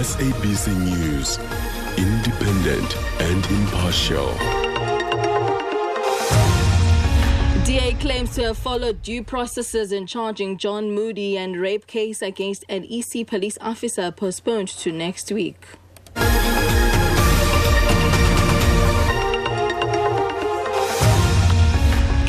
SABC News, independent and impartial. DA claims to have followed due processes in charging John Moodey and rape case against an EC police officer postponed to next week.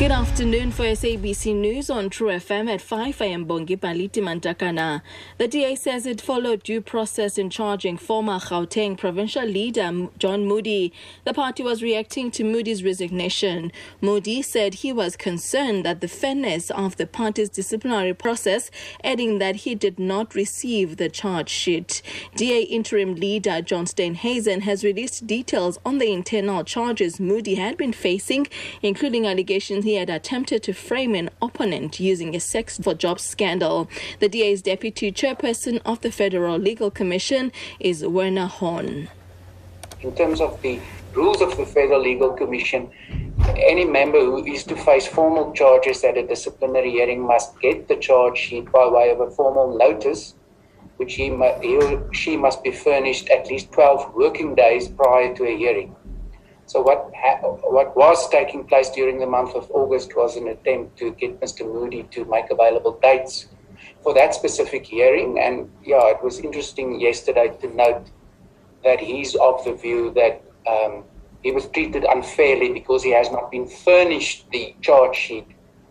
Good afternoon for SABC News on Tru FM at 5 a.m. Bongi Paliti Mantakana. The DA says it followed due process in charging former Gauteng provincial leader John Moodey. The party was reacting to Moodey's resignation. Moodey said he was concerned that the fairness of the party's disciplinary process, adding that he did not receive the charge sheet. DA interim leader John Steenhuisen has released details on the internal charges Moodey had been facing, including allegations had attempted to frame an opponent using a sex for jobs scandal. The DA's deputy chairperson of the Federal Legal Commission is Werner Horn. In terms of the rules of the Federal Legal Commission, any member who is to face formal charges at a disciplinary hearing must get the charge sheet by way of a formal notice, which he, he or she must be furnished at least 12 working days prior to a hearing. So what ha- what was taking place during the month of August was an attempt to get Mr. Moodey to make available dates for that specific hearing. And yeah, it was interesting yesterday to note that he's of the view that um, he was treated unfairly because he has not been furnished the charge sheet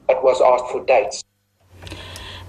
but was asked for dates.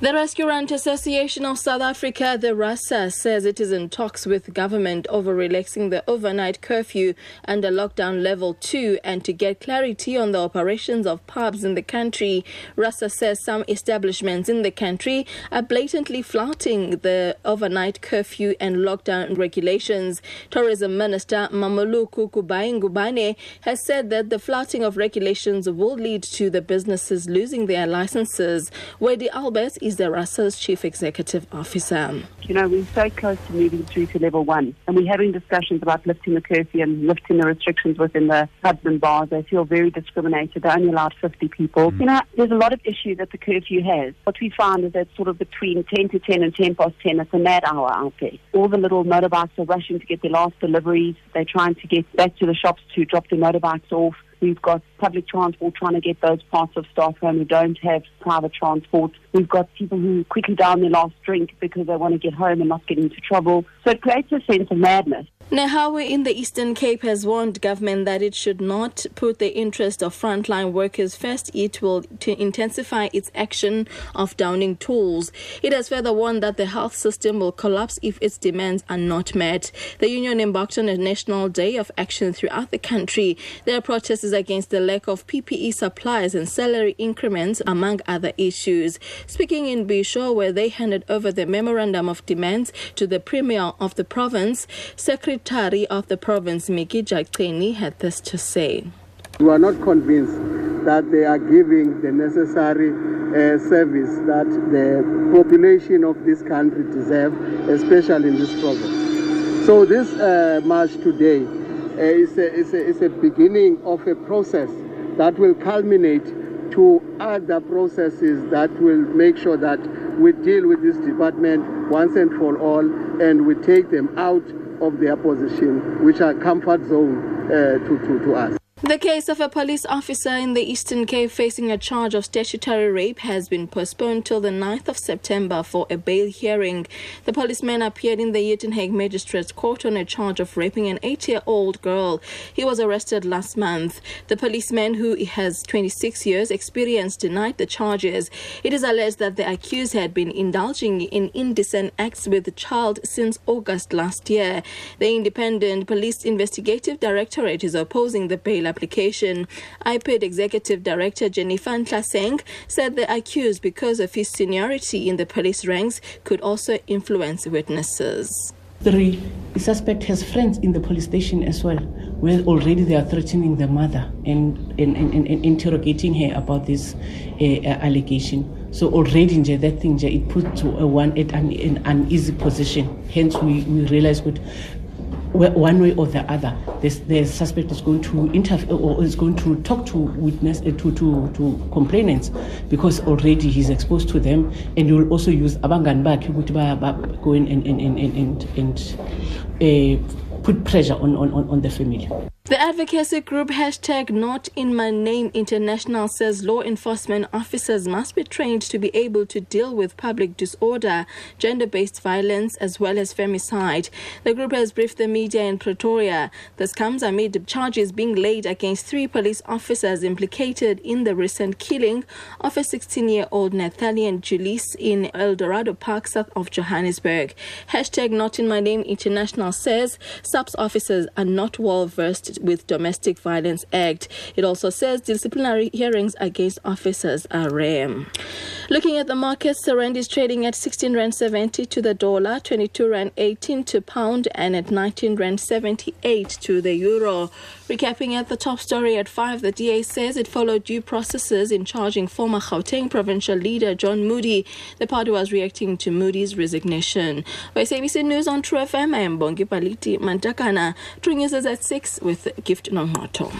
The Restaurant Association of South Africa, the RASA, says it is in talks with government over relaxing the overnight curfew under lockdown level 2 and to get clarity on the operations of pubs in the country. RASA says some establishments in the country are blatantly flouting the overnight curfew and lockdown regulations. Tourism Minister Mmamoloko Kubayi-Ngubane has said that the flouting of regulations will lead to the businesses losing their licenses. Wendy Albert is the RASA's chief executive officer. You know, we're so close to moving through to level one, and we're having discussions about lifting the curfew and lifting the restrictions within the pubs and bars. They feel very discriminated. They're only allowed 50 people. Mm. You know, there's a lot of issues that the curfew has. What we found is that sort of between 10 to 10 and 10 past 10, it's a mad hour out there. All the little motorbikes are rushing to get their last deliveries. They're trying to get back to the shops to drop their motorbikes off. We've got public transport trying to get those parts of staff home who don't have private transport. We've got people who quickly down their last drink because they want to get home and not get into trouble. So it creates a sense of madness. Nehawu in the Eastern Cape has warned government that it should not put the interest of frontline workers first. It will to intensify its action of downing tools. It has further warned that the health system will collapse if its demands are not met. The union embarked on a national day of action throughout the country. There are protests against the lack of PPE supplies and salary increments, among other issues. Speaking in Bisho, where they handed over the memorandum of demands to the premier of the province, Secretary Secretary of the province, Miki Jaqeni, had this to say. We are not convinced that they are giving the necessary uh, service that the population of this country deserve, especially in this province. So this uh, march today uh, is, a, is, a, is a beginning of a process that will culminate to other processes that will make sure that we deal with this department once and for all and we take them out of their position, which are comfort zone uh, to, to, to us. The case of a police officer in the Eastern Cape facing a charge of statutory rape has been postponed till the 9th of September for a bail hearing. The policeman appeared in the Uitenhage Magistrates Court on a charge of raping an eight year old girl. He was arrested last month. The policeman, who has 26 years experience, denied the charges. It is alleged that the accused had been indulging in indecent acts with the child since August last year. The Independent Police Investigative Directorate is opposing the bail application. IPID Executive Director Jennifer Ntlatseng said the accused, because of his seniority in the police ranks, could also influence witnesses. Three, the suspect has friends in the police station as well, where already they are threatening the mother and, and, and, and interrogating her about this uh, allegation. So already that thing it put to a one at an, an uneasy position. Hence we, we realize good one way or the other, the suspect is going to interfere or is going to talk to witness uh, to, to, to complainants because already he's exposed to them, and he will also use abangan back go in and and and and, and uh, put pressure on, on, on the family. The advocacy group hashtag Not In My Name International says law enforcement officers must be trained to be able to deal with public disorder, gender based violence, as well as femicide. The group has briefed the media in Pretoria. This comes amid charges being laid against three police officers implicated in the recent killing of a 16 year old Nathaniel Julius in Eldorado Park, south of Johannesburg. Hashtag Not In My Name International says SAPS officers are not well versed with Domestic Violence Act. It also says disciplinary hearings against officers are rare. Looking at the markets, the is trading at 16 rand 70 to the dollar, 22 rand 18 to pound, and at 19 rand 78 to the euro. Recapping at the top story at 5, the DA says it followed due processes in charging former Gauteng provincial leader John Moodey. The party was reacting to Moodey's resignation. By SABC News on Tru FM, I am Bongi Paliti Mantakana. True News is at 6 with gift in een hartong.